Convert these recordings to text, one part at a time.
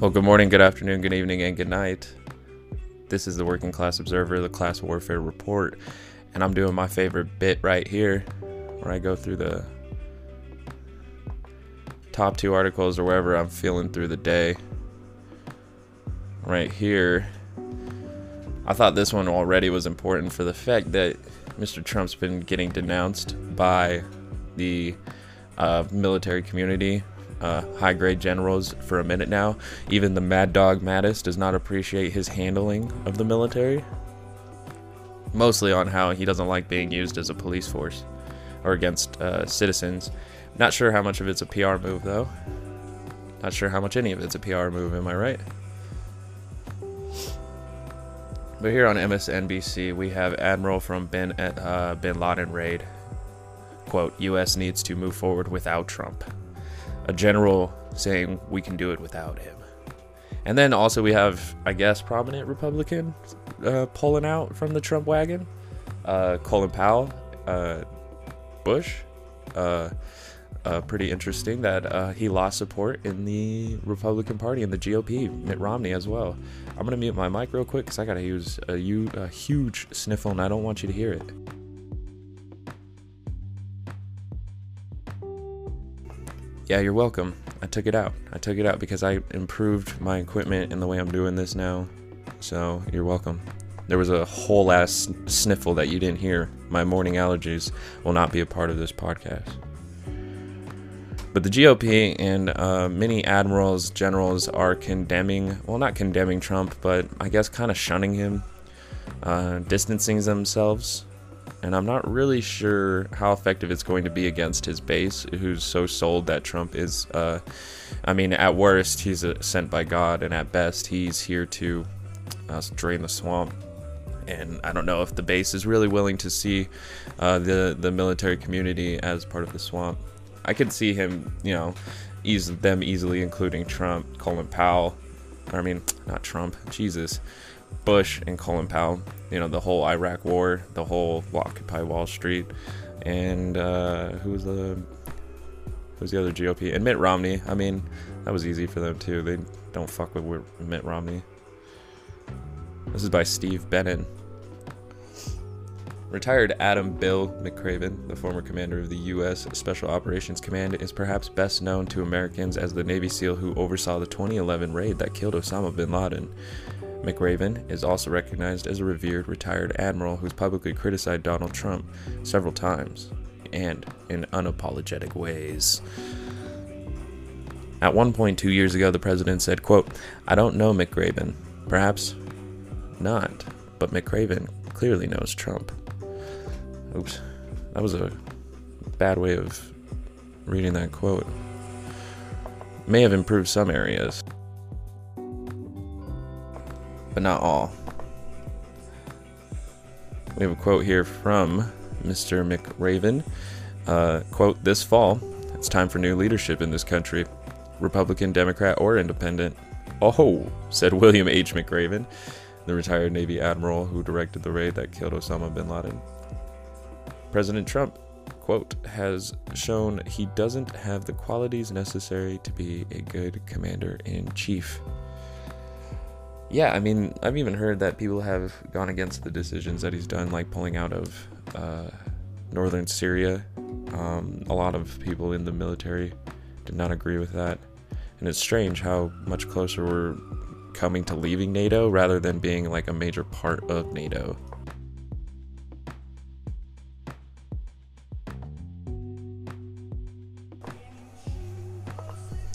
Well, good morning, good afternoon, good evening, and good night. This is the Working Class Observer, the Class Warfare Report, and I'm doing my favorite bit right here where I go through the top two articles or wherever I'm feeling through the day. Right here, I thought this one already was important for the fact that Mr. Trump's been getting denounced by the uh, military community uh, high grade generals for a minute now. Even the Mad Dog Mattis does not appreciate his handling of the military. Mostly on how he doesn't like being used as a police force or against uh, citizens. Not sure how much of it's a PR move though. Not sure how much any of it's a PR move, am I right? But here on MSNBC, we have Admiral from Bin, uh, Bin Laden raid. Quote, U.S. needs to move forward without Trump a general saying we can do it without him. And then also we have, I guess, prominent Republican uh, pulling out from the Trump wagon. Uh, Colin Powell, uh, Bush. Uh, uh, pretty interesting that uh, he lost support in the Republican Party and the GOP, Mitt Romney as well. I'm gonna mute my mic real quick because I gotta use a, a huge sniffle and I don't want you to hear it. Yeah, you're welcome. I took it out. I took it out because I improved my equipment and the way I'm doing this now. So you're welcome. There was a whole ass sniffle that you didn't hear. My morning allergies will not be a part of this podcast. But the GOP and uh, many admirals, generals are condemning, well, not condemning Trump, but I guess kind of shunning him, uh, distancing themselves and I'm not really sure how effective it's going to be against his base, who's so sold that Trump is. Uh, I mean, at worst, he's sent by God, and at best, he's here to uh, drain the swamp. And I don't know if the base is really willing to see uh, the the military community as part of the swamp. I could see him, you know, ease them easily, including Trump, Colin Powell. I mean, not Trump, Jesus. Bush and Colin Powell. You know, the whole Iraq War, the whole Occupy Wall Street, and uh, who's the who's the other GOP and Mitt Romney. I mean, that was easy for them too. They don't fuck with Mitt Romney. This is by Steve Benen. Retired Adam Bill McRaven, the former commander of the U.S. Special Operations Command, is perhaps best known to Americans as the Navy SEAL who oversaw the 2011 raid that killed Osama bin Laden. McRaven is also recognized as a revered retired admiral who's publicly criticized Donald Trump several times and in unapologetic ways. At one point two years ago, the president said, quote, I don't know McRaven. Perhaps not, but McRaven clearly knows Trump. Oops, that was a bad way of reading that quote. May have improved some areas but not all. We have a quote here from Mr. McRaven. Uh, quote, This fall, it's time for new leadership in this country, Republican, Democrat, or Independent. Oh, said William H. McRaven, the retired Navy admiral who directed the raid that killed Osama bin Laden. President Trump, quote, has shown he doesn't have the qualities necessary to be a good commander in chief yeah, I mean, I've even heard that people have gone against the decisions that he's done, like pulling out of uh, northern Syria. Um, a lot of people in the military did not agree with that. And it's strange how much closer we're coming to leaving NATO rather than being like a major part of NATO.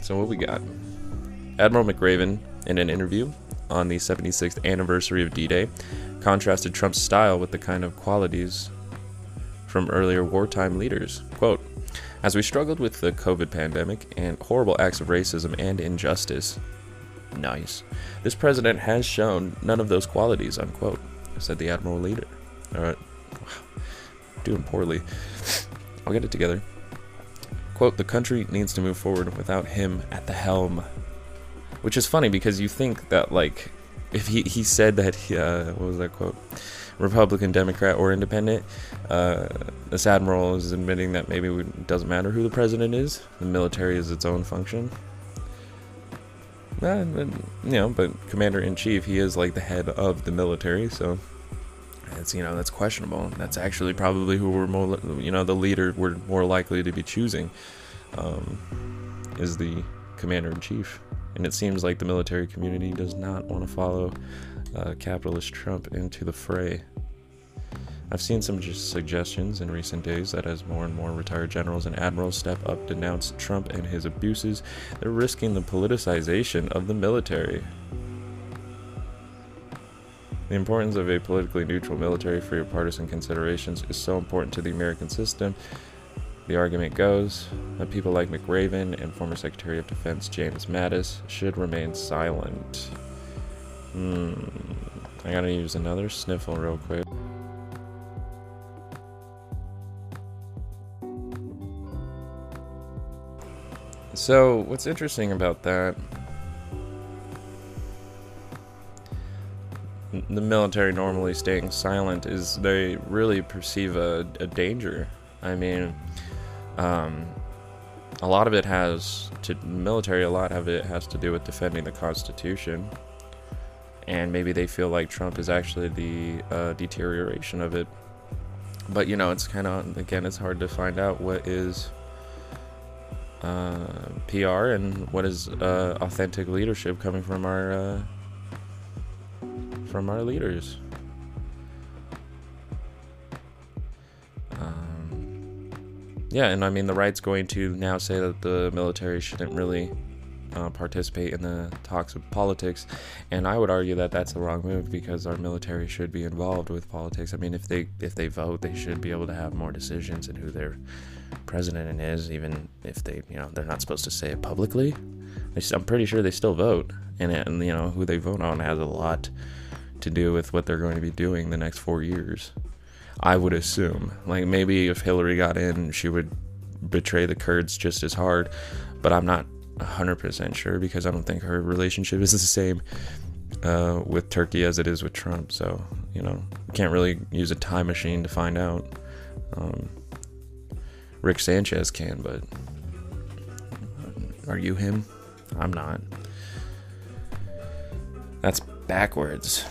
So, what we got? Admiral McRaven, in an interview, on the 76th anniversary of D Day contrasted Trump's style with the kind of qualities from earlier wartime leaders. Quote, as we struggled with the COVID pandemic and horrible acts of racism and injustice, nice, this president has shown none of those qualities, unquote, said the Admiral leader. All right, doing poorly. I'll get it together. Quote, the country needs to move forward without him at the helm, which is funny because you think that like if he, he said that he, uh, what was that quote republican democrat or independent uh, this admiral is admitting that maybe it doesn't matter who the president is the military is its own function Uh, you know, but commander in chief, he is like the head of the military, so it's you know that's questionable. That's actually probably who we're more, you know, the leader we're more likely to be choosing, um, is the commander in chief. And it seems like the military community does not want to follow uh, capitalist Trump into the fray. I've seen some suggestions in recent days that as more and more retired generals and admirals step up to denounce Trump and his abuses, they're risking the politicization of the military. The importance of a politically neutral military for your partisan considerations is so important to the American system. The argument goes that people like McRaven and former Secretary of Defense James Mattis should remain silent. Hmm. I gotta use another sniffle real quick. So, what's interesting about that? The military normally staying silent is they really perceive a, a danger. I mean, um, a lot of it has to military. A lot of it has to do with defending the Constitution, and maybe they feel like Trump is actually the uh, deterioration of it. But you know, it's kind of again, it's hard to find out what is uh, PR and what is uh, authentic leadership coming from our uh, from our leaders. Yeah, and I mean the right's going to now say that the military shouldn't really uh, participate in the talks of politics, and I would argue that that's the wrong move because our military should be involved with politics. I mean, if they if they vote, they should be able to have more decisions in who their president is, even if they you know they're not supposed to say it publicly. I'm pretty sure they still vote, and, and you know who they vote on has a lot to do with what they're going to be doing the next four years. I would assume, like maybe if Hillary got in, she would betray the Kurds just as hard, but I'm not 100% sure because I don't think her relationship is the same uh, with Turkey as it is with Trump. So, you know, can't really use a time machine to find out. Um, Rick Sanchez can, but are you him? I'm not. That's backwards.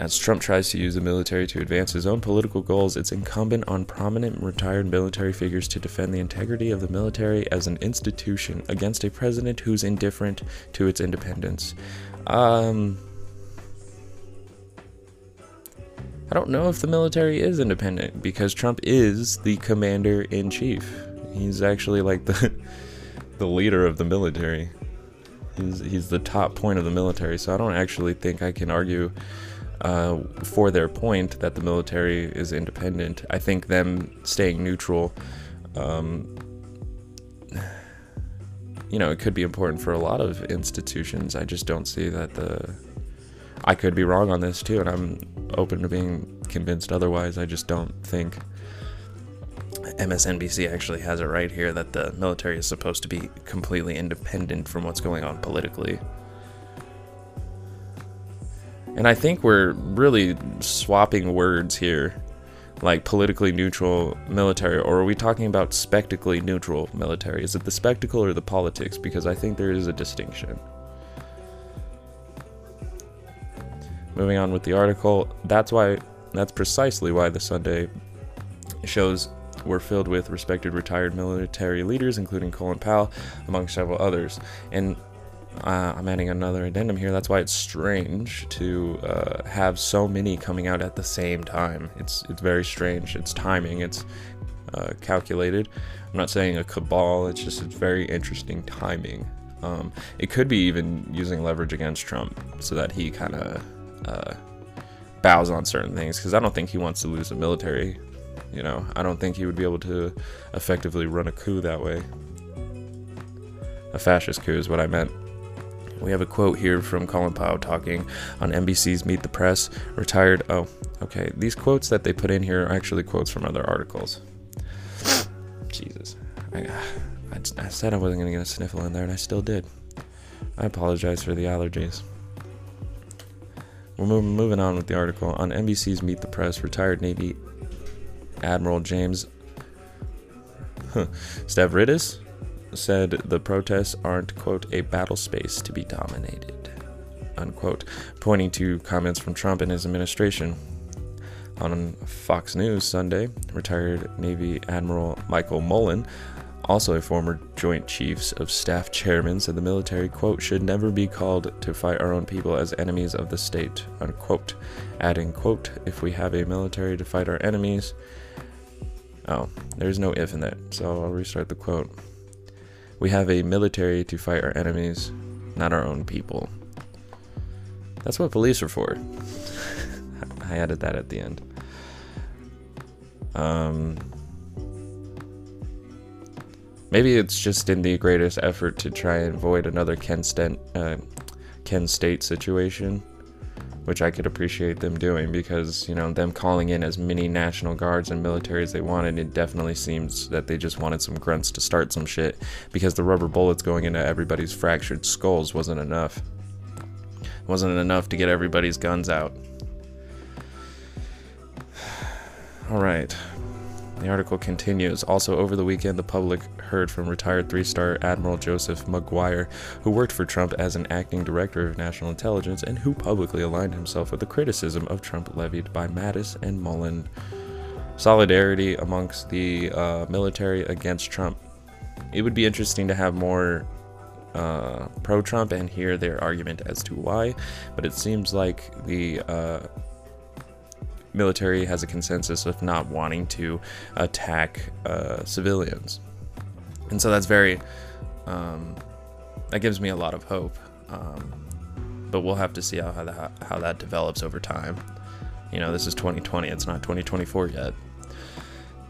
As Trump tries to use the military to advance his own political goals, it's incumbent on prominent retired military figures to defend the integrity of the military as an institution against a president who's indifferent to its independence. Um, I don't know if the military is independent because Trump is the commander in chief. He's actually like the the leader of the military. He's he's the top point of the military, so I don't actually think I can argue uh, for their point that the military is independent. I think them staying neutral, um, you know, it could be important for a lot of institutions. I just don't see that the. I could be wrong on this too, and I'm open to being convinced otherwise. I just don't think MSNBC actually has it right here that the military is supposed to be completely independent from what's going on politically. And I think we're really swapping words here, like politically neutral military, or are we talking about spectacly neutral military? Is it the spectacle or the politics? Because I think there is a distinction. Moving on with the article, that's why, that's precisely why the Sunday shows were filled with respected retired military leaders, including Colin Powell, among several others. And uh, I'm adding another addendum here. That's why it's strange to uh, have so many coming out at the same time. It's it's very strange. It's timing. It's uh, calculated. I'm not saying a cabal. It's just it's very interesting timing. Um, it could be even using leverage against Trump so that he kind of uh, bows on certain things because I don't think he wants to lose the military. You know, I don't think he would be able to effectively run a coup that way. A fascist coup is what I meant. We have a quote here from Colin Powell talking on NBC's Meet the Press. Retired. Oh, okay. These quotes that they put in here are actually quotes from other articles. Jesus. I, I, I said I wasn't going to get a sniffle in there, and I still did. I apologize for the allergies. We're moving, moving on with the article. On NBC's Meet the Press, retired Navy Admiral James Stavridis said the protests aren't, quote, a battle space to be dominated, unquote, pointing to comments from Trump and his administration. On Fox News Sunday, retired Navy Admiral Michael Mullen, also a former Joint Chiefs of Staff chairman, said the military, quote, should never be called to fight our own people as enemies of the state, unquote, adding, quote, if we have a military to fight our enemies, oh, there's no if in that, so I'll restart the quote. We have a military to fight our enemies, not our own people. That's what police are for. I added that at the end. Um, maybe it's just in the greatest effort to try and avoid another Ken, uh, Kent State situation, which I could appreciate them doing because, you know, them calling in as many National Guards and military as they wanted, it definitely seems that they just wanted some grunts to start some shit because the rubber bullets going into everybody's fractured skulls wasn't enough. wasn't enough to get everybody's guns out. All right. The article continues. Also, over the weekend, the public heard from retired three star Admiral Joseph Maguire, who worked for Trump as an acting director of national intelligence and who publicly aligned himself with the criticism of Trump levied by Mattis and Mullen. Solidarity amongst the uh, military against Trump. It would be interesting to have more uh, pro Trump and hear their argument as to why, but it seems like the uh, military has a consensus of not wanting to attack uh, civilians. And so that's very, um, that gives me a lot of hope. Um, but we'll have to see how, how, that, how that develops over time. You know, this is 2020, it's not 2024 yet.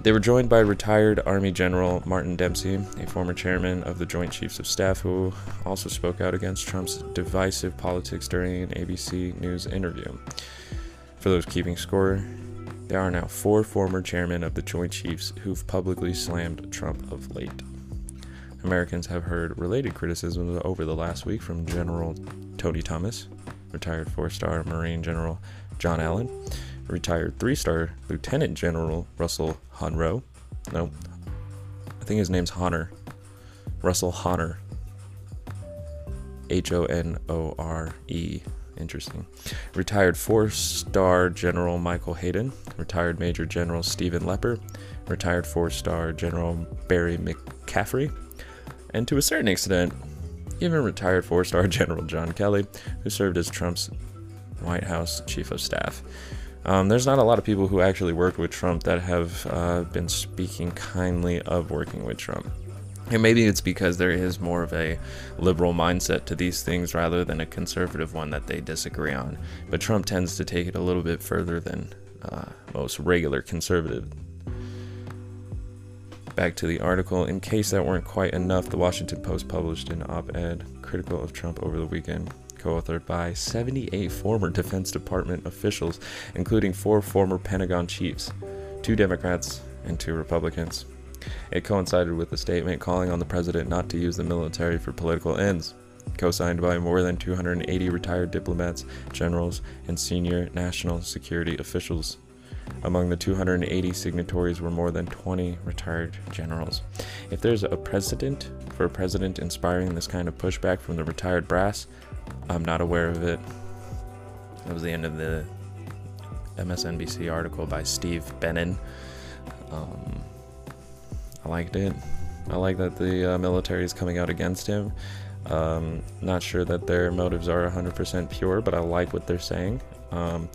They were joined by retired Army General Martin Dempsey, a former chairman of the Joint Chiefs of Staff, who also spoke out against Trump's divisive politics during an ABC News interview. For those keeping score, there are now four former chairmen of the Joint Chiefs who've publicly slammed Trump of late. Americans have heard related criticisms over the last week from General Tony Thomas, retired four star Marine General John Allen, retired three star Lieutenant General Russell Honore. No, I think his name's Honor. Russell Honore. H O N O R E Interesting. Retired four star General Michael Hayden, retired Major General Stephen Lepper, retired four star General Barry McCaffrey, and to a certain extent, even retired four star General John Kelly, who served as Trump's White House Chief of Staff. Um, there's not a lot of people who actually worked with Trump that have uh, been speaking kindly of working with Trump. And maybe it's because there is more of a liberal mindset to these things rather than a conservative one that they disagree on. But Trump tends to take it a little bit further than uh, most regular conservative. Back to the article. In case that weren't quite enough, the Washington Post published an op ed critical of Trump over the weekend, co authored by 78 former Defense Department officials, including four former Pentagon chiefs, two Democrats, and two Republicans. It coincided with a statement calling on the president not to use the military for political ends, co signed by more than 280 retired diplomats, generals, and senior national security officials. Among the 280 signatories were more than 20 retired generals. If there's a precedent for a president inspiring this kind of pushback from the retired brass, I'm not aware of it. That was the end of the MSNBC article by Steve Benen. Um, I liked it. I like that the uh, military is coming out against him. Um, not sure that their motives are 100% pure, but I like what they're saying. Um,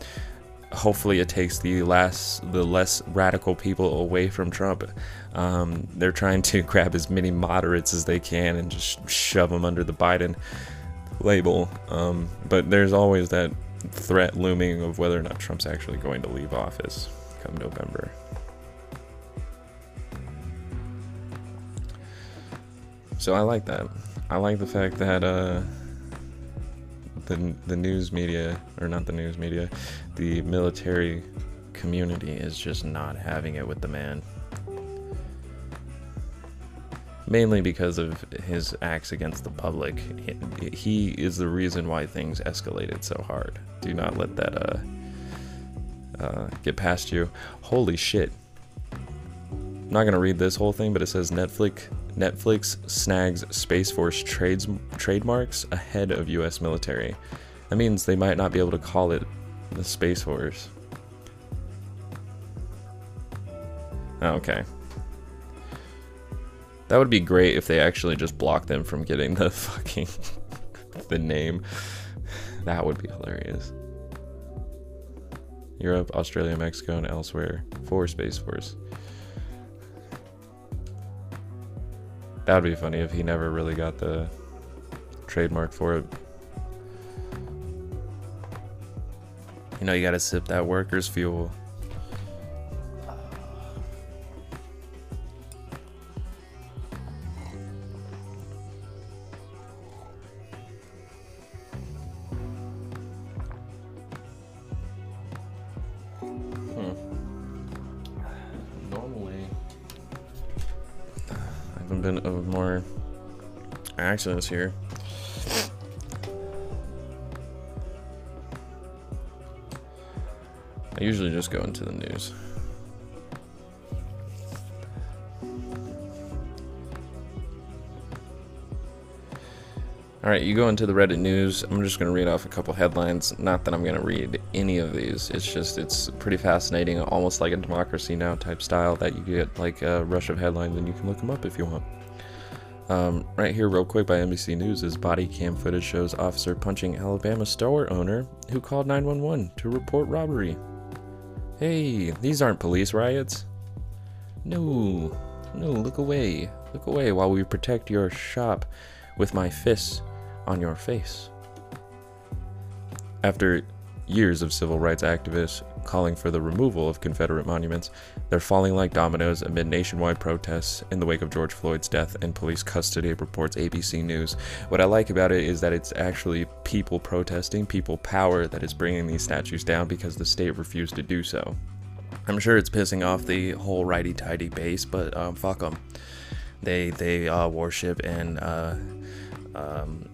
hopefully, it takes the less the less radical people away from Trump. Um, they're trying to grab as many moderates as they can and just shove them under the Biden label. Um, but there's always that threat looming of whether or not Trump's actually going to leave office come November. So I like that. I like the fact that uh, the the news media, or not the news media, the military community is just not having it with the man. Mainly because of his acts against the public. He, is the reason why things escalated so hard. Do not let that uh, uh, get past you. Holy shit. I'm not gonna read this whole thing, but it says Netflix Netflix snags Space Force trades trademarks ahead of U.S. military. That means they might not be able to call it the Space Force. Oh, okay. That would be great if they actually just blocked them from getting the fucking the name. That would be hilarious. Europe, Australia, Mexico, and elsewhere for Space Force. That would be funny if he never really got the trademark for it. You know, you gotta sip that workers' fuel. Been of more accidents here. I usually just go into the news. All right, you go into the Reddit news. I'm just going to read off a couple headlines. Not that I'm going to read any of these. It's just, it's pretty fascinating, almost like a Democracy Now! type style that you get like a rush of headlines and you can look them up if you want. Um, right here, real quick, by NBC News is body cam footage shows officer punching Alabama store owner who called 911 to report robbery. Hey, these aren't police riots. No, no, look away. Look away while we protect your shop with my fists on your face. After years of civil rights activists calling for the removal of Confederate monuments, they're falling like dominoes amid nationwide protests in the wake of George Floyd's death and police custody, reports ABC News. What I like about it is that it's actually people protesting, people power that is bringing these statues down because the state refused to do so. I'm sure it's pissing off the whole righty-tighty base, but um, fuck them. They they uh, worship and uh, um,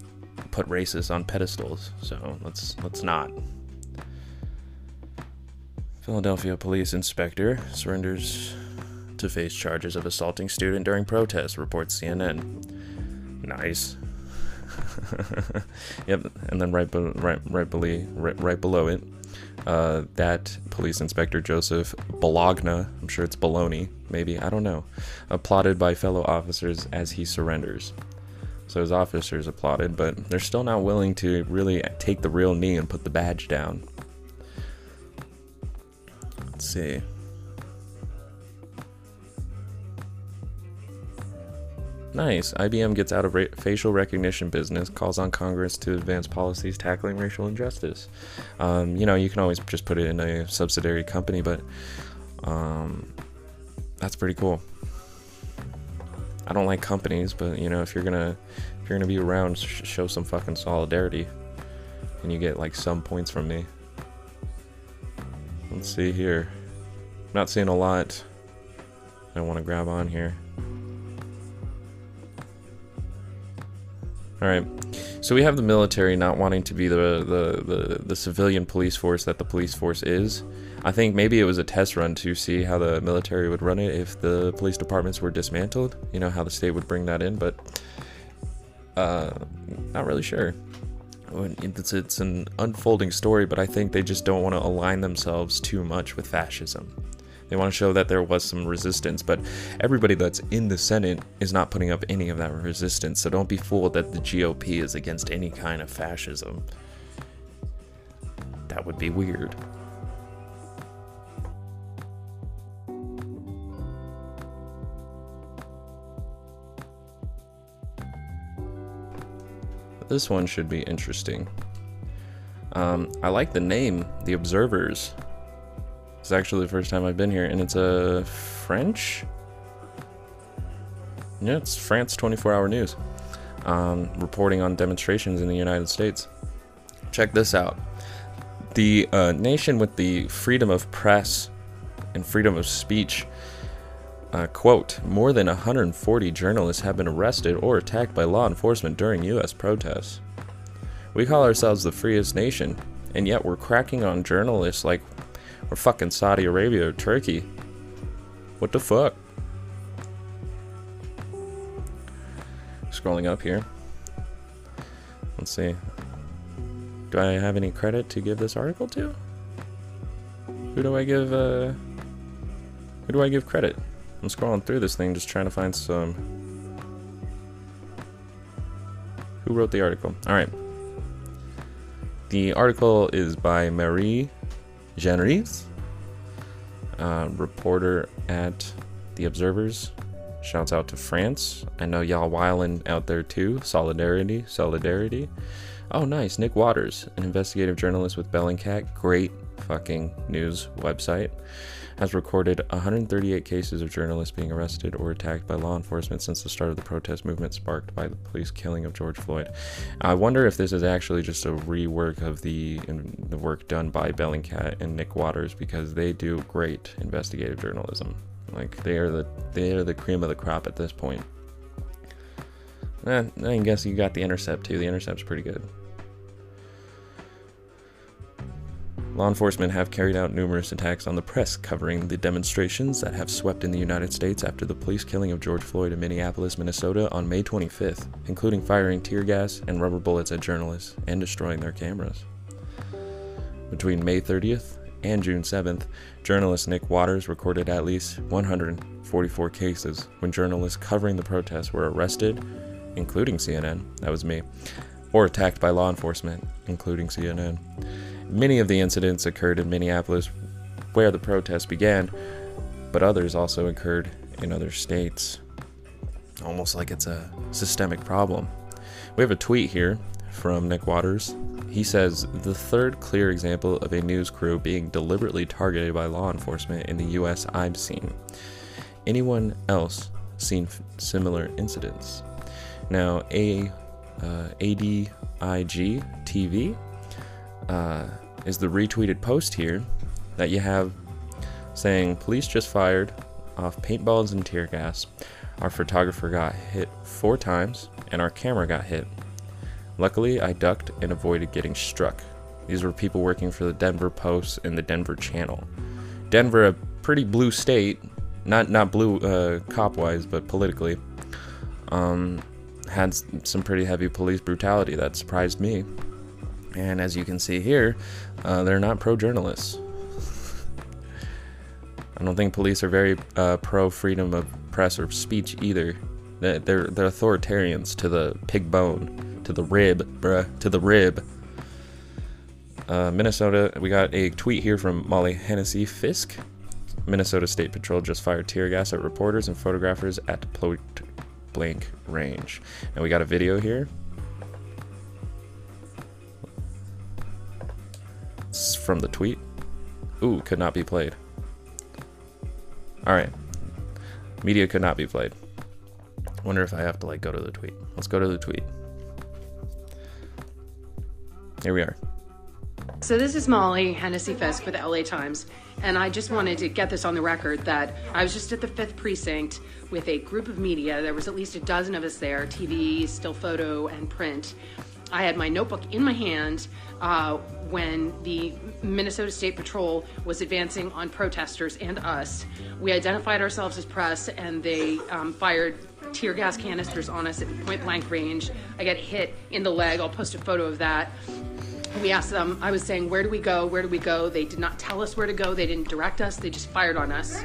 put racists on pedestals, so let's let's not. Philadelphia police inspector surrenders to face charges of assaulting student during protest, reports CNN. Nice. yep, and then right, be- right, right, below, right, right below it, uh, that police inspector Joseph Bologna, I'm sure it's Bologna, maybe, I don't know, applauded by fellow officers as he surrenders. So his officers applauded, but they're still not willing to really take the real knee and put the badge down. Let's see. Nice. IBM gets out of ra- facial recognition business, calls on Congress to advance policies tackling racial injustice. Um, you know, you can always just put it in a subsidiary company, but um, that's pretty cool. I don't like companies, but you know, if you're gonna if you're gonna be around, sh- show some fucking solidarity, and you get like some points from me. Let's see here. Not seeing a lot. I want to grab on here. All right. So we have the military not wanting to be the, the, the, the, civilian police force that the police force is. I think maybe it was a test run to see how the military would run it if the police departments were dismantled. You know, how the state would bring that in, but uh, not really sure it's, it's an unfolding story, but I think they just don't want to align themselves too much with fascism. They want to show that there was some resistance, but everybody that's in the Senate is not putting up any of that resistance, so don't be fooled that the GOP is against any kind of fascism. That would be weird. This one should be interesting. Um, I like the name, The Observers. It's actually the first time I've been here, and it's a French. Yeah, it's France 24 Hour News, um, reporting on demonstrations in the United States. Check this out. The uh, nation with the freedom of press and freedom of speech uh, quote, more than 140 journalists have been arrested or attacked by law enforcement during U.S. protests. We call ourselves the freest nation, and yet we're cracking on journalists like we're fucking Saudi Arabia or Turkey. What the fuck? scrolling up here. Let's see. Do I have any credit to give this article to? Who do I give, uh... Who do I give credit? I'm scrolling through this thing just trying to find some... Who wrote the article? Alright. The article is by Marie Genries, uh, reporter at The Observers. Shouts out to France. I know y'all wiling out there too. Solidarity, solidarity. Oh, nice. Nick Waters, an investigative journalist with Bellingcat. Great fucking news website has recorded 138 cases of journalists being arrested or attacked by law enforcement since the start of the protest movement sparked by the police killing of George Floyd. I wonder if this is actually just a rework of the the work done by Bellingcat and Nick Waters because they do great investigative journalism. Like they are the they are the cream of the crop at this point. Eh, I guess you got the Intercept too. The Intercept's pretty good. Law enforcement have carried out numerous attacks on the press covering the demonstrations that have swept in the United States after the police killing of George Floyd in Minneapolis, Minnesota on May 25th, including firing tear gas and rubber bullets at journalists and destroying their cameras. Between May 30th and June 7th, journalist Nick Waters recorded at least 144 cases when journalists covering the protests were arrested, including CNN, that was me, or attacked by law enforcement, including CNN. Many of the incidents occurred in Minneapolis, where the protests began, but others also occurred in other states. Almost like it's a systemic problem. We have a tweet here from Nick Waters. He says, The third clear example of a news crew being deliberately targeted by law enforcement in the US I've seen. Anyone else seen f- similar incidents? Now, a uh, ADIG TV uh, is the retweeted post here that you have saying police just fired off paintballs and tear gas. Our photographer got hit four times and our camera got hit. Luckily, I ducked and avoided getting struck. These were people working for the Denver Post and the Denver Channel. Denver, a pretty blue state, not not blue uh, cop wise, but politically, um, had some pretty heavy police brutality that surprised me. And as you can see here, uh, they're not pro journalists. I don't think police are very uh, pro freedom of press or speech either. They're, they're, authoritarians to the pig bone, to the rib, bruh, to the rib. Uh, Minnesota, we got a tweet here from Molly Hennessy Fiske. Minnesota State Patrol just fired tear gas at reporters and photographers at Point Blank Range. And we got a video here. From the tweet. Ooh, could not be played. Alright. Media could not be played. Wonder if I have to like go to the tweet. Let's go to the tweet. Here we are. So this is Molly Hennessy Fiske for the LA Times, and I just wanted to get this on the record that I was just at the fifth precinct with a group of media. There was at least a dozen of us there, TV, still photo, and print. I had my notebook in my hand uh, when the Minnesota State Patrol was advancing on protesters and us. We identified ourselves as press, and they um, fired tear gas canisters on us at point blank range. I got hit in the leg. I'll post a photo of that we asked them, I was saying, where do we go? Where do we go? They did not tell us where to go. They didn't direct us. They just fired on us.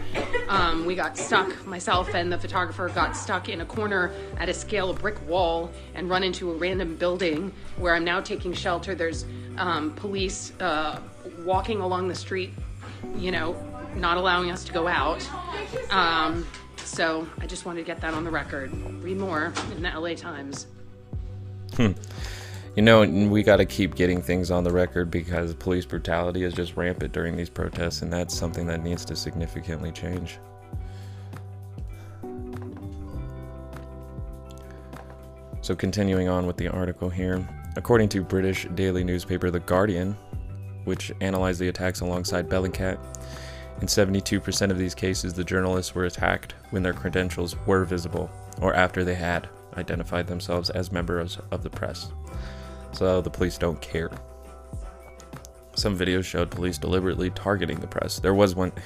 Um, we got stuck, myself and the photographer got stuck in a corner at a scale brick wall and run into a random building where I'm now taking shelter. There's um, police uh, walking along the street, you know, not allowing us to go out. Um, so I just wanted to get that on the record. Read more in the LA Times. Hmm. You know, we got to keep getting things on the record because police brutality is just rampant during these protests, and that's something that needs to significantly change. So, continuing on with the article here, according to British daily newspaper The Guardian, which analyzed the attacks alongside Bellingcat, in 72% of these cases, the journalists were attacked when their credentials were visible or after they had identified themselves as members of the press so the police don't care. Some videos showed police deliberately targeting the press. There was one.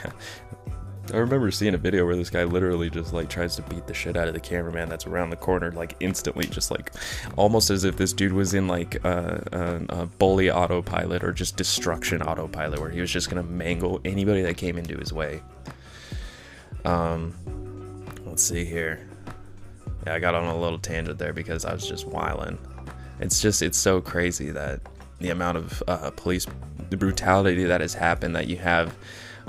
I remember seeing a video where this guy literally just like tries to beat the shit out of the cameraman that's around the corner, like instantly, just like almost as if this dude was in like a, a, a bully autopilot or just destruction autopilot, where he was just gonna mangle anybody that came into his way. Um, let's see here. Yeah, I got on a little tangent there because I was just whiling. It's just it's so crazy that the amount of uh, police brutality that has happened that you have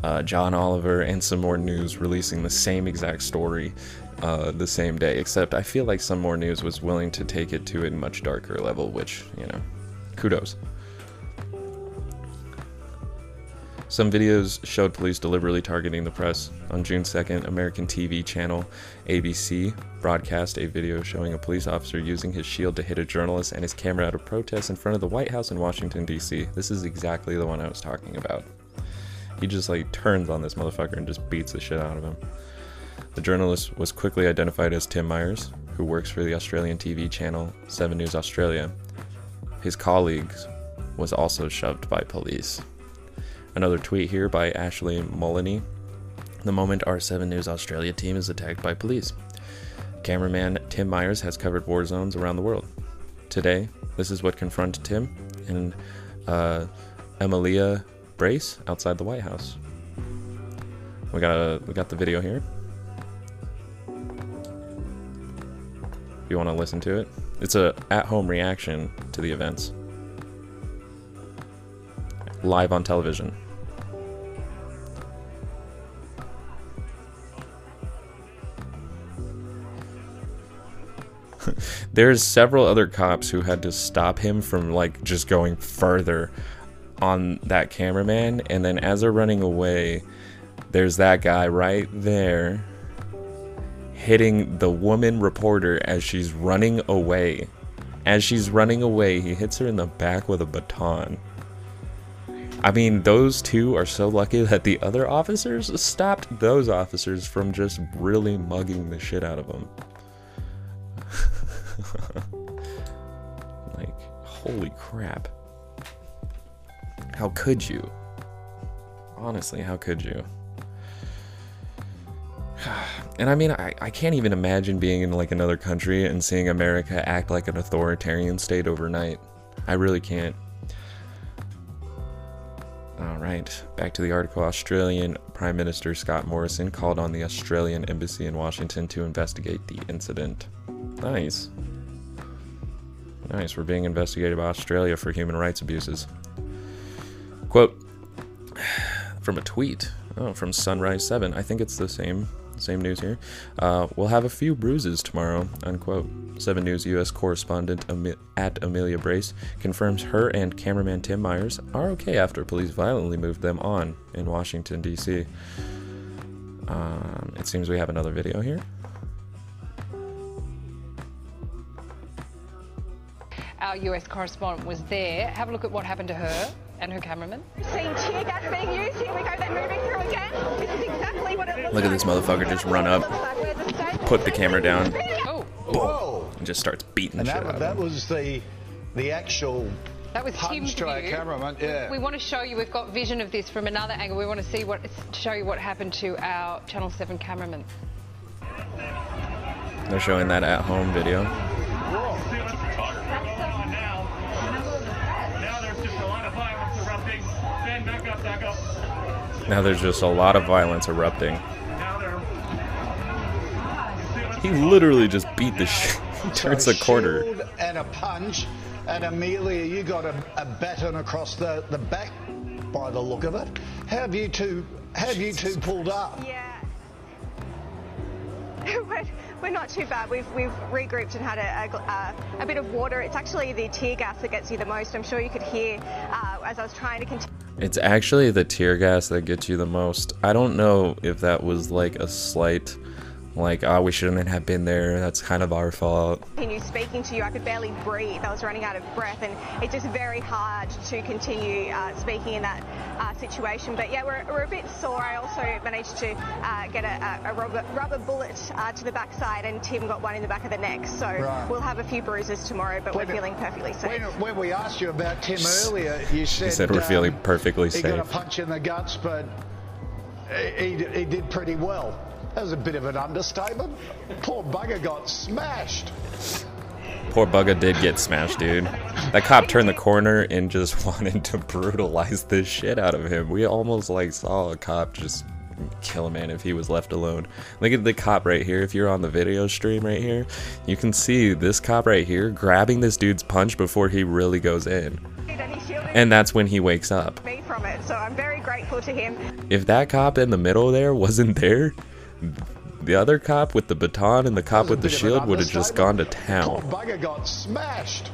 uh, John Oliver and some more news releasing the same exact story uh, the same day, except I feel like some more news was willing to take it to a much darker level, which, you know, kudos. Some videos showed police deliberately targeting the press. On June 2nd, American TV channel ABC broadcast a video showing a police officer using his shield to hit a journalist and his camera out of protest in front of the White House in Washington, D.C. This is exactly the one I was talking about. He just like turns on this motherfucker and just beats the shit out of him. The journalist was quickly identified as Tim Myers, who works for the Australian TV channel 7 News Australia. His colleagues was also shoved by police. Another tweet here by Ashley Mullany. The moment our 7 News Australia team is attacked by police. Cameraman Tim Myers has covered war zones around the world. Today, this is what confronted Tim and uh, Amelia Brace outside the White House. We got a, we got the video here. If you want to listen to it, it's a at-home reaction to the events, live on television. There's several other cops who had to stop him from like just going further on that cameraman. And then as they're running away there's that guy right there hitting the woman reporter as she's running away. As she's running away he hits her in the back with a baton. I mean those two are so lucky that the other officers stopped those officers from just really mugging the shit out of them like holy crap how could you? Honestly, how could you? And I mean, I, I can't even imagine being in like another country and seeing America act like an authoritarian state overnight. I really can't. Alright, back to the article. Australian Prime Minister Scott Morrison called on the Australian Embassy in Washington to investigate the incident. Nice. Nice, we're being investigated by Australia for human rights abuses. Quote from a tweet oh, from Sunrise 7. I think it's the same same news here. Uh, we'll have a few bruises tomorrow, unquote. 7 News U.S. correspondent at Amelia Brace confirms her and cameraman Tim Myers are okay after police violently moved them on in Washington, D.C. Um, it seems we have another video here. Our US correspondent was there. Have a look at what happened to her and her cameraman. Seeing tear gas being used. Here we go. They're moving through again. This is exactly what it looks Look at this motherfucker just run up, put the camera down, Oh, boom, and just starts beating the And shit that, out of that was the the actual that was punch Tim's to our view. cameraman. Yeah. We want to show you, we've got vision of this from another angle. We want to see what, show you what happened to our Channel 7 cameraman. They're showing that at home video. Now there's just a lot of violence erupting. He literally just beat the shit. He turns So a quarter. and a punch, and Amelia, you got a, a baton across the, the back by the look of it. Have you two? How have you two pulled up? Yeah. we're, we're not too bad. We've, we've regrouped and had a, a, uh, a bit of water. It's actually the tear gas that gets you the most. I'm sure you could hear uh, as I was trying to continue. It's actually the tear gas that gets you the most. I don't know if that was like a slight, like, ah, we shouldn't have been there. That's kind of our fault. continue speaking to you. I could barely breathe. I was running out of breath, and it's just very hard to continue uh, speaking in that uh, situation. But yeah, we're, we're a bit sore. I also managed to uh, get a, a rubber, rubber bullet uh, to the backside, and Tim got one in the back of the neck. So Right. we'll have a few bruises tomorrow, but When- we're feeling perfectly safe. When, when we asked you about Tim earlier, you said He said we're um, feeling perfectly he got a safe. punch in the guts, but he, he did pretty well. That was a bit of an understatement. Poor bugger got smashed. Poor Bugga did get smashed, dude. That cop turned the corner and just wanted to brutalize the shit out of him. We almost like saw a cop just kill a man if he was left alone. Look at the cop right here. If you're on the video stream right here, you can see this cop right here grabbing this dude's punch before he really goes in. And And that's when he wakes up. me from it, so I'm very grateful to him. If that cop in the middle there wasn't there, the other cop with the baton and the cop with the bit of an shield would have just gone to town. Got smashed.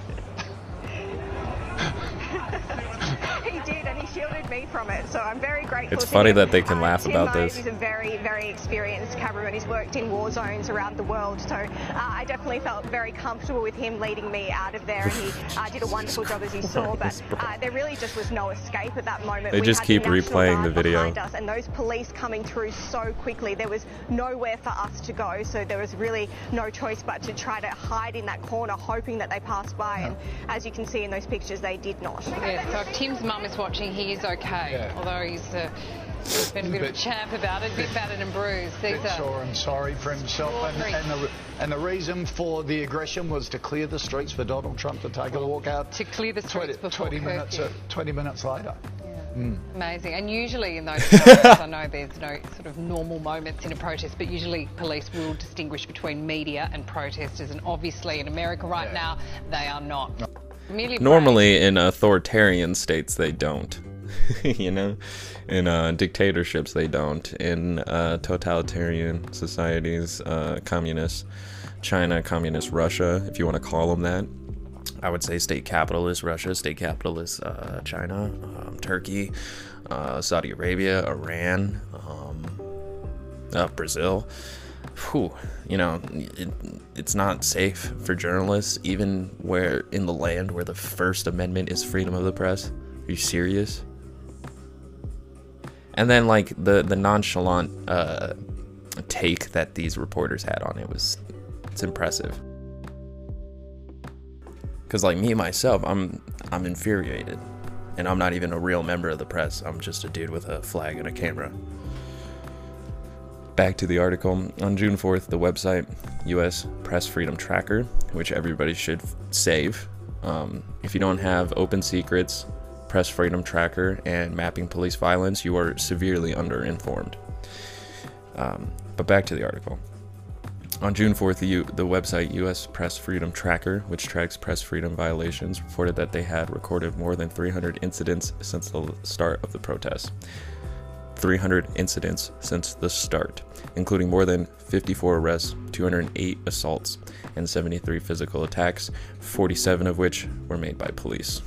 From it, so I'm very grateful. It's to funny him. that they can Uh, laugh Tim about Mose this. He's a very, very experienced cameraman. He's worked in war zones around the world, so uh, I definitely felt very comfortable with him leading me out of there. And he uh, did a wonderful job, as you saw. But uh, there really just was no escape at that moment. They We just keep National replaying the video. behind us, and those police coming through so quickly. There was nowhere for us to go, so there was really no choice but to try to hide in that corner, hoping that they passed by. And as you can see in those pictures, they did not. Yeah, so if Tim's mum is watching, he is okay. Yeah. Although he's, uh, he's been a bit of a champ about it, a bit battered and bruised. These bit are sore and sorry for himself. And, and, the, and the reason for the aggression was to clear the streets for Donald Trump to take a walk out. to clear the 20, streets before 20 minutes, curfew. Uh, 20 minutes later. Hmm. Amazing. And usually in those moments, I know there's no sort of normal moments in a protest, but usually police will distinguish between media and protesters. And obviously in America right now, they are not. Merely Normally, in authoritarian states, they don't. you know, in uh, dictatorships, they don't. In uh, totalitarian societies, uh, communist China, communist Russia, if you want to call them that. I would say state capitalist Russia, state capitalist uh, China, um, Turkey, uh, Saudi Arabia, Iran, um, uh, Brazil. Whew, you know, it, it's not safe for journalists, even where in the land where the First Amendment is freedom of the press. Are you serious? And then, like the the nonchalant uh, take that these reporters had on it was, it's impressive. Cause like me myself, I'm I'm infuriated, and I'm not even a real member of the press. I'm just a dude with a flag and a camera. Back to the article. On June 4th, the website US Press Freedom Tracker, which everybody should save. Um, if you don't have Open Secrets, Press Freedom Tracker, and Mapping Police Violence, you are severely underinformed. Um, but back to the article. On June 4th, the, U- the website US Press Freedom Tracker, which tracks press freedom violations, reported that they had recorded more than 300 incidents since the start of the protests. 300 incidents since the start, including more than 54 arrests, 208 assaults, and 73 physical attacks, 47 of which were made by police.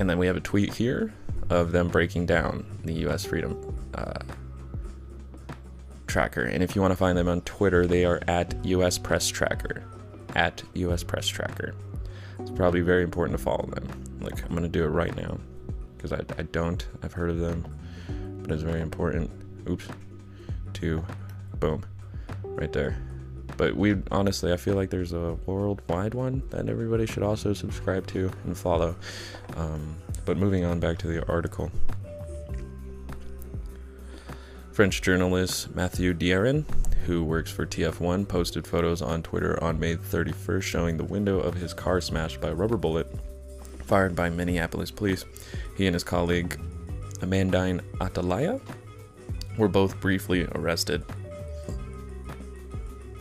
And then we have a tweet here of them breaking down the U.S. Freedom uh, Tracker. And if you want to find them on Twitter, they are at US Press Tracker. At US Press Tracker. It's probably very important to follow them. Like, I'm going to do it right now because I, I don't. I've heard of them, but it's very important. Oops. To boom. Right there. But we honestly, I feel like there's a worldwide one that everybody should also subscribe to and follow. Um, but moving on back to the article. French journalist Mathieu Dierin, who works for TF1, posted photos on Twitter on May 31st showing the window of his car smashed by a rubber bullet fired by Minneapolis police. He and his colleague Amandine Atalaya were both briefly arrested.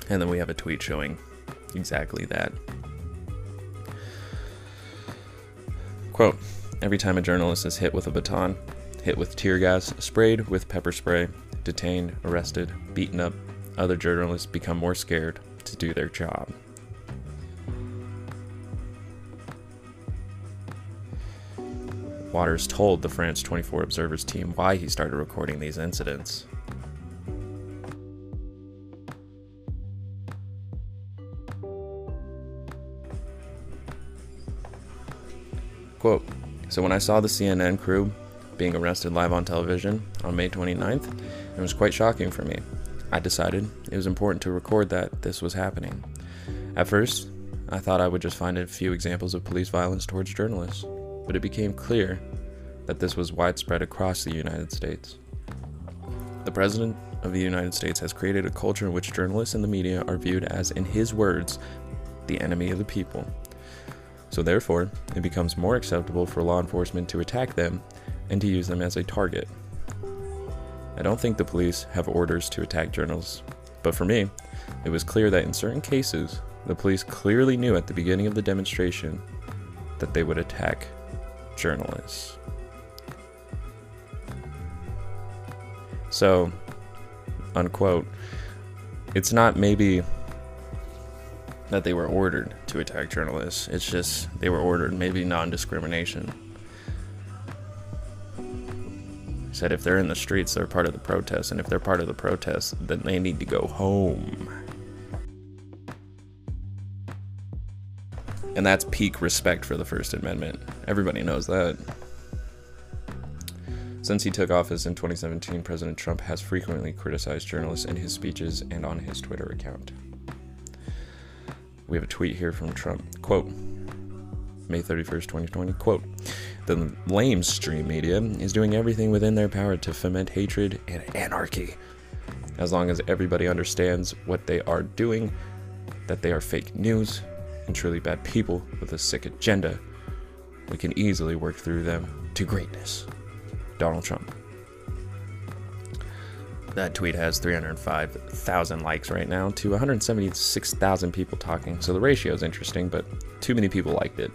And then we have a tweet showing exactly that. Quote Every time a journalist is hit with a baton, hit with tear gas, sprayed with pepper spray, detained, arrested, beaten up, other journalists become more scared to do their job. Waters told the France 24 Observers team why he started recording these incidents. Quote So when I saw the CNN crew being arrested live on television on May 29th, it was quite shocking for me. I decided it was important to record that this was happening. At first, I thought I would just find a few examples of police violence towards journalists, but it became clear that this was widespread across the United States. The President of the United States has created a culture in which journalists and the media are viewed as, in his words, the enemy of the people. So, therefore, it becomes more acceptable for law enforcement to attack them and to use them as a target. I don't think the police have orders to attack journalists, but for me, it was clear that in certain cases, the police clearly knew at the beginning of the demonstration that they would attack journalists. So, unquote, it's not maybe that they were ordered to attack journalists, it's just they were ordered maybe non discrimination. Said if they're in the streets, they're part of the protest, and if they're part of the protest, then they need to go home. And that's peak respect for the First Amendment. Everybody knows that. Since he took office in 2017, President Trump has frequently criticized journalists in his speeches and on his Twitter account. We have a tweet here from Trump. Quote, May 31st, 2020. Quote, the lamestream media is doing everything within their power to foment hatred and anarchy. As long as everybody understands what they are doing, that they are fake news and truly bad people with a sick agenda, we can easily work through them to greatness. Donald Trump. That tweet has 305,000 likes right now to 176,000 people talking, so the ratio is interesting, but too many people liked it.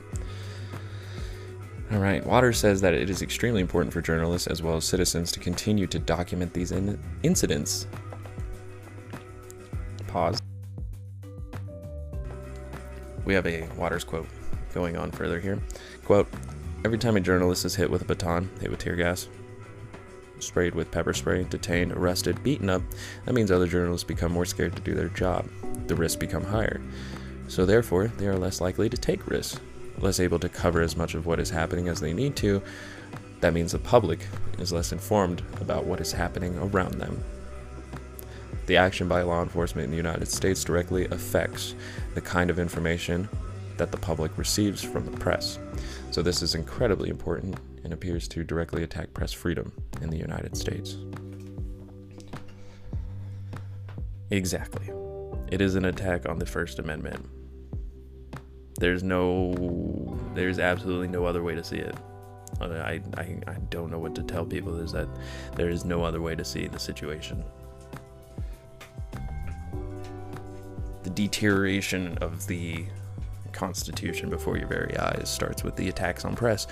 All right, Waters says that it is extremely important for journalists as well as citizens to continue to document these in- incidents. Pause. We have a Waters quote going on further here. Quote Every time a journalist is hit with a baton, hit with tear gas, sprayed with pepper spray, detained, arrested, beaten up, that means other journalists become more scared to do their job. The risks become higher. So, therefore, they are less likely to take risks, less able to cover as much of what is happening as they need to. That means the public is less informed about what is happening around them. The action by law enforcement in the United States directly affects the kind of information that the public receives from the press. So, this is incredibly important and appears to directly attack press freedom in the United States. Exactly. It is an attack on the First Amendment. There's no, there's absolutely no other way to see it. Uh, I, I, I don't know what to tell people is that there is no other way to see the situation. The deterioration of the Constitution before your very eyes starts with the attacks on press.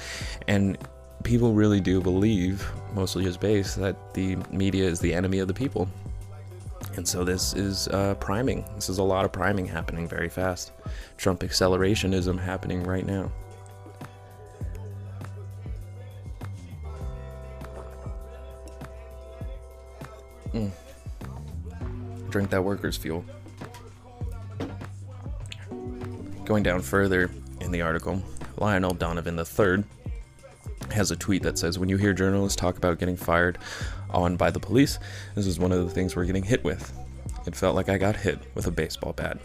And people really do believe, mostly as base, that the media is the enemy of the people. And so this is uh, priming. This is a lot of priming happening very fast. Trump accelerationism happening right now. Mm. Drink that workers' fuel. Going down further in the article, Lionel Donovan III has a tweet that says, When you hear journalists talk about getting fired on by the police, this is one of the things we're getting hit with. It felt like I got hit with a baseball bat.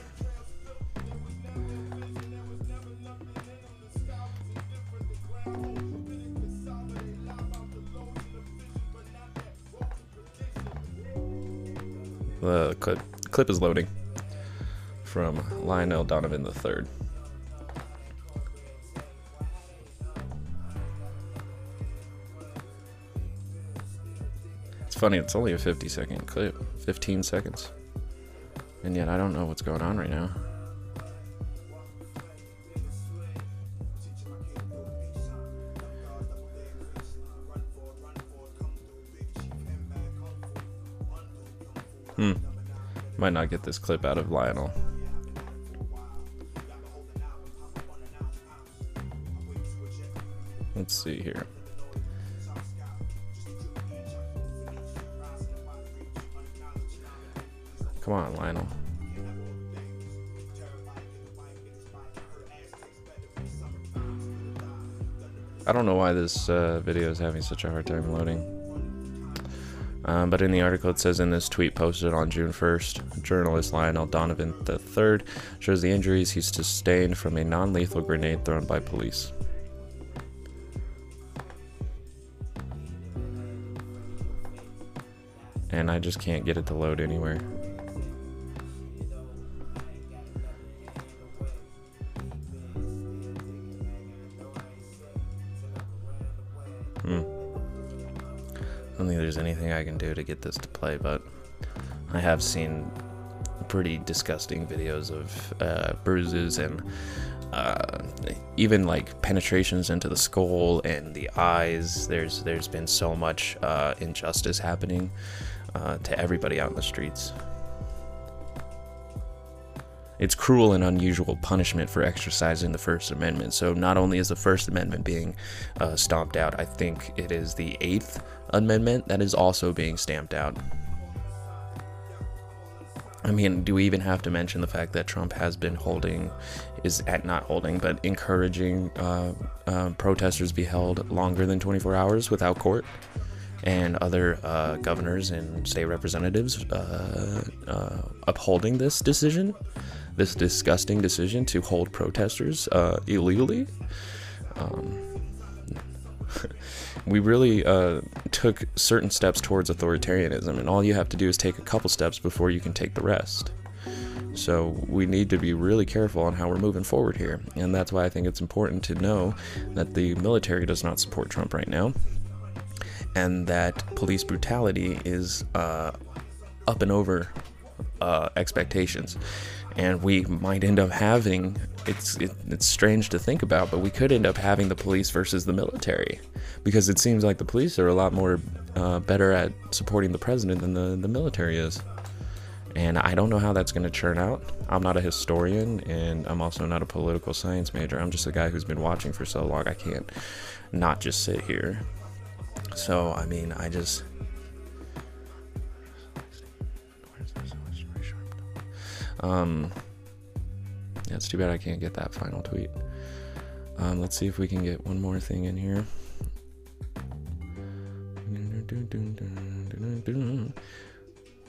The clip, clip is loading from Lionel Donovan III. Funny, it's only a 50 second clip, 15 seconds. And yet I don't know what's going on right now. Hmm. Might not get this clip out of Lionel. Let's see here. on, Lionel. I don't know why this uh, video is having such a hard time loading. Um, but in the article, it says in this tweet posted on June 1st, journalist Lionel Donovan III shows the injuries he sustained from a non lethal grenade thrown by police. And I just can't get it to load anywhere. Anything I can do to get this to play, but I have seen pretty disgusting videos of uh, bruises and uh, even like penetrations into the skull and the eyes. There's there's been so much uh, injustice happening uh, to everybody out in the streets. It's cruel and unusual punishment for exercising the First Amendment. So not only is the First Amendment being uh, stomped out, I think it is the Eighth Amendment that is also being stamped out. I mean, do we even have to mention the fact that Trump has been holding, is at not holding, but encouraging uh, uh, protesters be held longer than 24 hours without court? And other uh, governors and state representatives uh, uh, upholding this decision, this disgusting decision to hold protesters uh, illegally. Um, we really uh, took certain steps towards authoritarianism, and all you have to do is take a couple steps before you can take the rest. So we need to be really careful on how we're moving forward here, and that's why I think it's important to know that the military does not support Trump right now, and that police brutality is uh, up and over uh, expectations. And we might end up having it's it, it's strange to think about but we could end up having the police versus the military. Because it seems like the police are a lot more uh, better at supporting the president than the, the military is. And i don't know how that's going to churn out. I'm not a historian and i'm also not a political science major. I'm just a guy who's been watching for so long i can't not just sit here so i mean i just Um, yeah, it's too bad I can't get that final tweet. Um, let's see if we can get one more thing in here.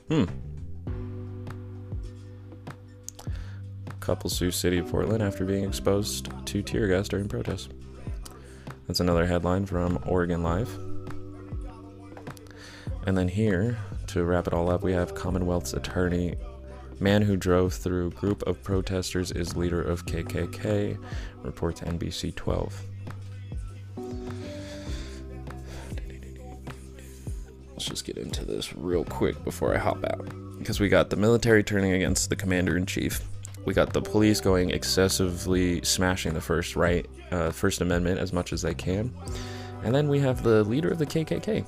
Hmm. Couple sue City of Portland after being exposed to tear gas during protests. That's another headline from Oregon Live. And then here, to wrap it all up, we have Commonwealth's attorney Man who drove through group of protesters is leader of KKK, reports NBC 12. Let's just get into this real quick before I hop out. Because we got the military turning against the commander in chief. We got the police going excessively smashing the first right, uh, First Amendment as much as they can, and then we have the leader of the KKK.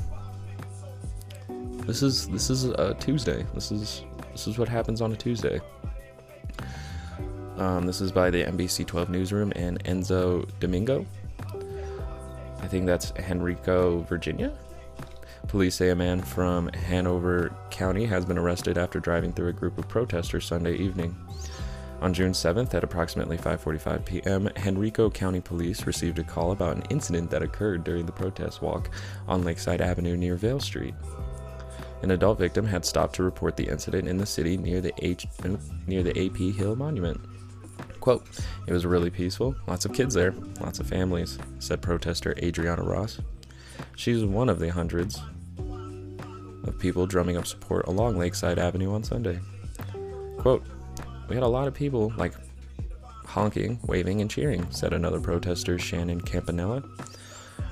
This is this is a Tuesday. This is this is what happens on a Tuesday. Um, this is by the NBC 12 newsroom and Enzo Domingo. I think that's Henrico, Virginia. Police say a man from Hanover County has been arrested after driving through a group of protesters Sunday evening. On June 7th at approximately 5:45 p.m., Henrico County Police received a call about an incident that occurred during the protest walk on Lakeside Avenue near Vale Street. An adult victim had stopped to report the incident in the city near the H near the AP Hill Monument. Quote, it was really peaceful, lots of kids there, lots of families, said protester Adriana Ross. She's one of the hundreds of people drumming up support along Lakeside Avenue on Sunday. Quote, we had a lot of people like honking, waving, and cheering, said another protester, Shannon Campanella.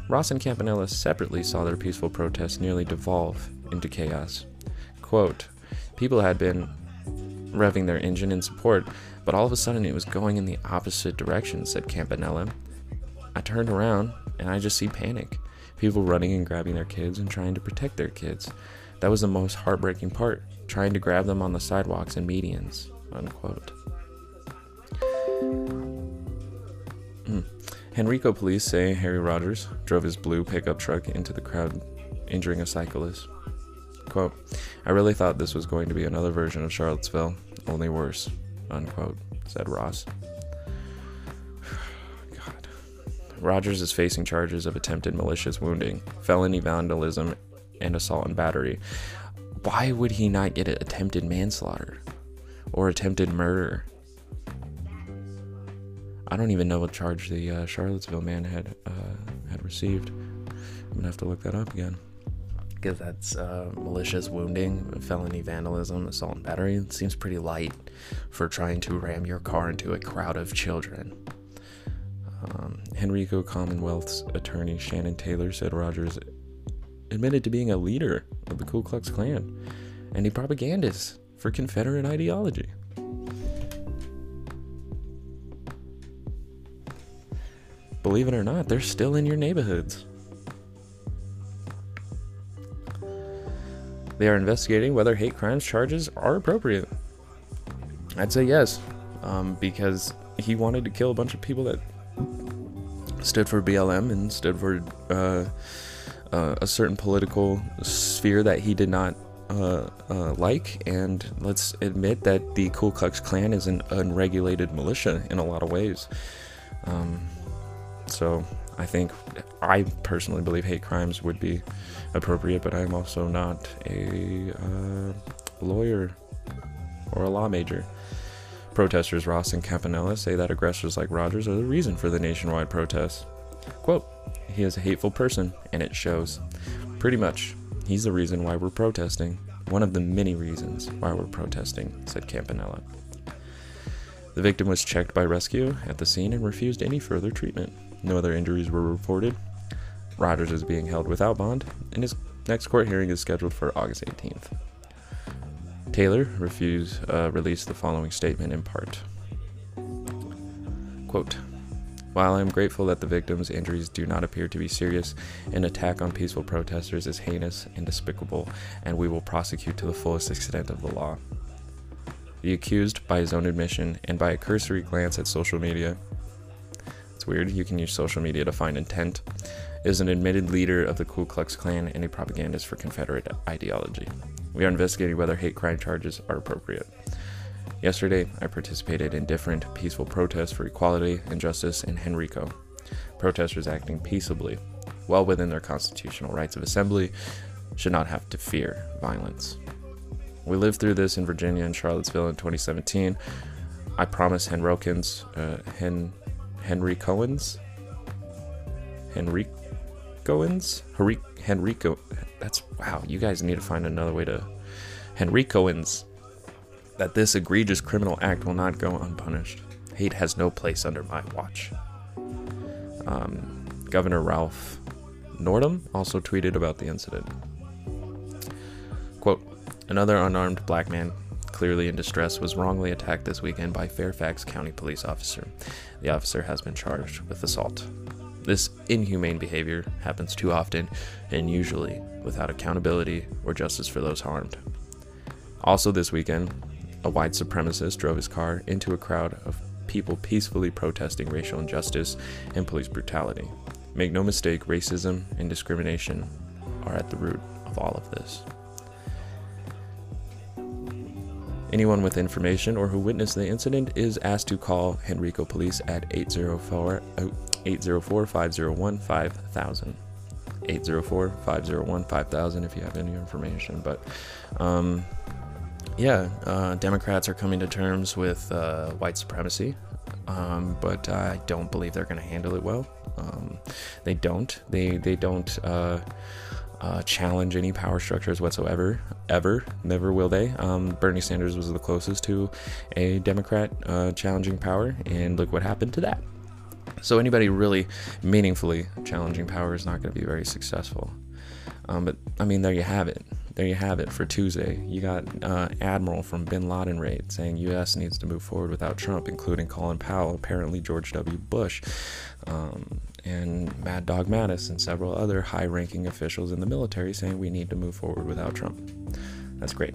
Ross and Campanella separately saw their peaceful protest nearly devolve into chaos. Quote, people had been revving their engine in support, but all of a sudden it was going in the opposite direction, said Campanella. I turned around and I just see panic. People running and grabbing their kids and trying to protect their kids. That was the most heartbreaking part, trying to grab them on the sidewalks and medians. Unquote. Mm. Henrico police say Harry Rogers drove his blue pickup truck into the crowd, injuring a cyclist. Quote, I really thought this was going to be another version of Charlottesville, only worse, unquote, said Ross. God. Rogers is facing charges of attempted malicious wounding, felony vandalism, and assault and battery. Why would he not get attempted manslaughter or attempted murder? I don't even know what charge the uh, Charlottesville man had uh, had received. I'm gonna have to look that up again. Because that's uh, malicious wounding, felony vandalism, assault and battery. It seems pretty light for trying to ram your car into a crowd of children. Um, Henrico Commonwealth's attorney Shannon Taylor said Rogers admitted to being a leader of the Ku Klux Klan and a propagandist for Confederate ideology. Believe it or not, they're still in your neighborhoods. They are investigating whether hate crimes charges are appropriate. I'd say yes, um, because he wanted to kill a bunch of people that stood for BLM and stood for uh, uh, a certain political sphere that he did not uh, uh, like. And let's admit that the Ku Klux Klan is an unregulated militia in a lot of ways. Um, so I think I personally believe hate crimes would be appropriate, but I'm also not a uh, lawyer or a law major. Protesters Ross and Campanella say that aggressors like Rogers are the reason for the nationwide protests. Quote, he is a hateful person, and it shows. Pretty much, he's the reason why we're protesting. One of the many reasons why we're protesting, said Campanella. The victim was checked by rescue at the scene and refused any further treatment. No other injuries were reported. Rogers is being held without bond, and his next court hearing is scheduled for August 18th. Taylor refused uh, released the following statement in part. Quote, while I am grateful that the victim's injuries do not appear to be serious, an attack on peaceful protesters is heinous and despicable, and we will prosecute to the fullest extent of the law. The accused, by his own admission and by a cursory glance at social media, weird, you can use social media to find intent, is an admitted leader of the Ku Klux Klan and a propagandist for Confederate ideology. We are investigating whether hate crime charges are appropriate. Yesterday, I participated in different peaceful protests for equality and justice in Henrico. Protesters acting peaceably, well within their constitutional rights of assembly, should not have to fear violence. We lived through this in Virginia and Charlottesville in 2017. I promise Henricans, uh, Hen, Henry Cohen's, Henry Henricoans, Henrico. That's wow. You guys need to find another way to Henricoans. That this egregious criminal act will not go unpunished. Hate has no place under my watch. Um, Governor Ralph Northam also tweeted about the incident. Quote, another unarmed black man clearly in distress was wrongly attacked this weekend by Fairfax County police officer. The officer has been charged with assault. This inhumane behavior happens too often and usually without accountability or justice for those harmed. Also, this weekend, a white supremacist drove his car into a crowd of people peacefully protesting racial injustice and police brutality. Make no mistake, racism and discrimination are at the root of all of this. Anyone with information or who witnessed the incident is asked to call Henrico Police at 804 804 501 5000. 804 501 5000 if you have any information. But um, yeah, uh, Democrats are coming to terms with uh, white supremacy, um, but I don't believe they're going to handle it well. Um, they don't. They they don't. Uh, uh, challenge any power structures whatsoever, ever. Never will they. Um, Bernie Sanders was the closest to a Democrat uh, challenging power, and look what happened to that. So anybody really meaningfully challenging power is not going to be very successful. Um, but I mean, there you have it. There you have it for Tuesday. You got uh, Admiral from Bin Laden raid saying U.S. needs to move forward without Trump, including Colin Powell, apparently George W. Bush, um, and Mad Dog Mattis, and several other high-ranking officials in the military saying we need to move forward without Trump. That's great.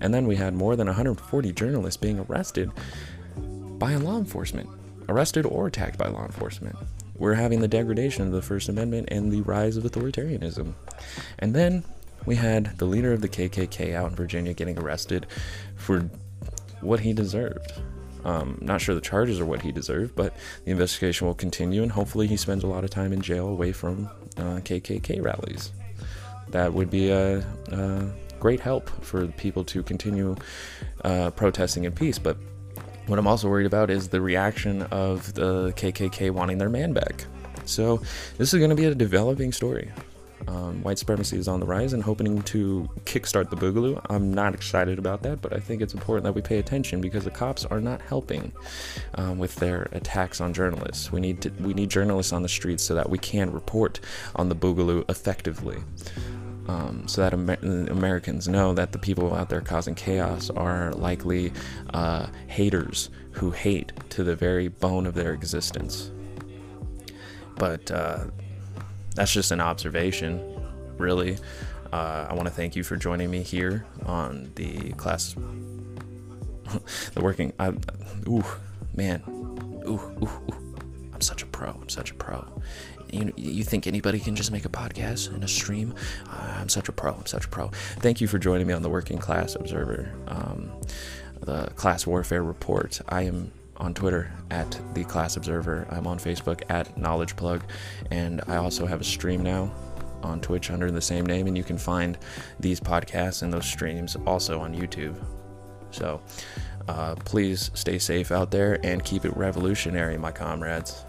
And then we had more than 140 journalists being arrested by law enforcement arrested or attacked by law enforcement. We're having the degradation of the First Amendment and the rise of authoritarianism. And then we had the leader of the KKK out in Virginia getting arrested for what he deserved. Um, not sure the charges are what he deserved, but the investigation will continue, and hopefully, he spends a lot of time in jail away from uh, KKK rallies. That would be a, a, great help for people to continue uh, protesting in peace. But what I'm also worried about is the reaction of the KKK wanting their man back. So this is going to be a developing story. Um, white supremacy is on the rise and hoping to kickstart the boogaloo. I'm not excited about that, but I think it's important that we pay attention because the cops are not helping um, with their attacks on journalists. We need to, we need journalists on the streets so that we can report on the boogaloo effectively. Um, so that Amer- Americans know that the people out there causing chaos are likely uh, haters who hate to the very bone of their existence. But uh, that's just an observation, really. Uh, I want to thank you for joining me here on the class, the working. I, ooh, man, ooh, ooh, ooh. I'm such a pro. I'm such a pro. You, you think anybody can just make a podcast and a stream? Uh, I'm such a pro. I'm such a pro. Thank you for joining me on the Working Class Observer, um, the Class Warfare Report. I am on Twitter at the Class Observer. I'm on Facebook at Knowledge Plug, and I also have a stream now on Twitch under the same name, and you can find these podcasts and those streams also on YouTube. So uh, please stay safe out there and keep it revolutionary, my comrades.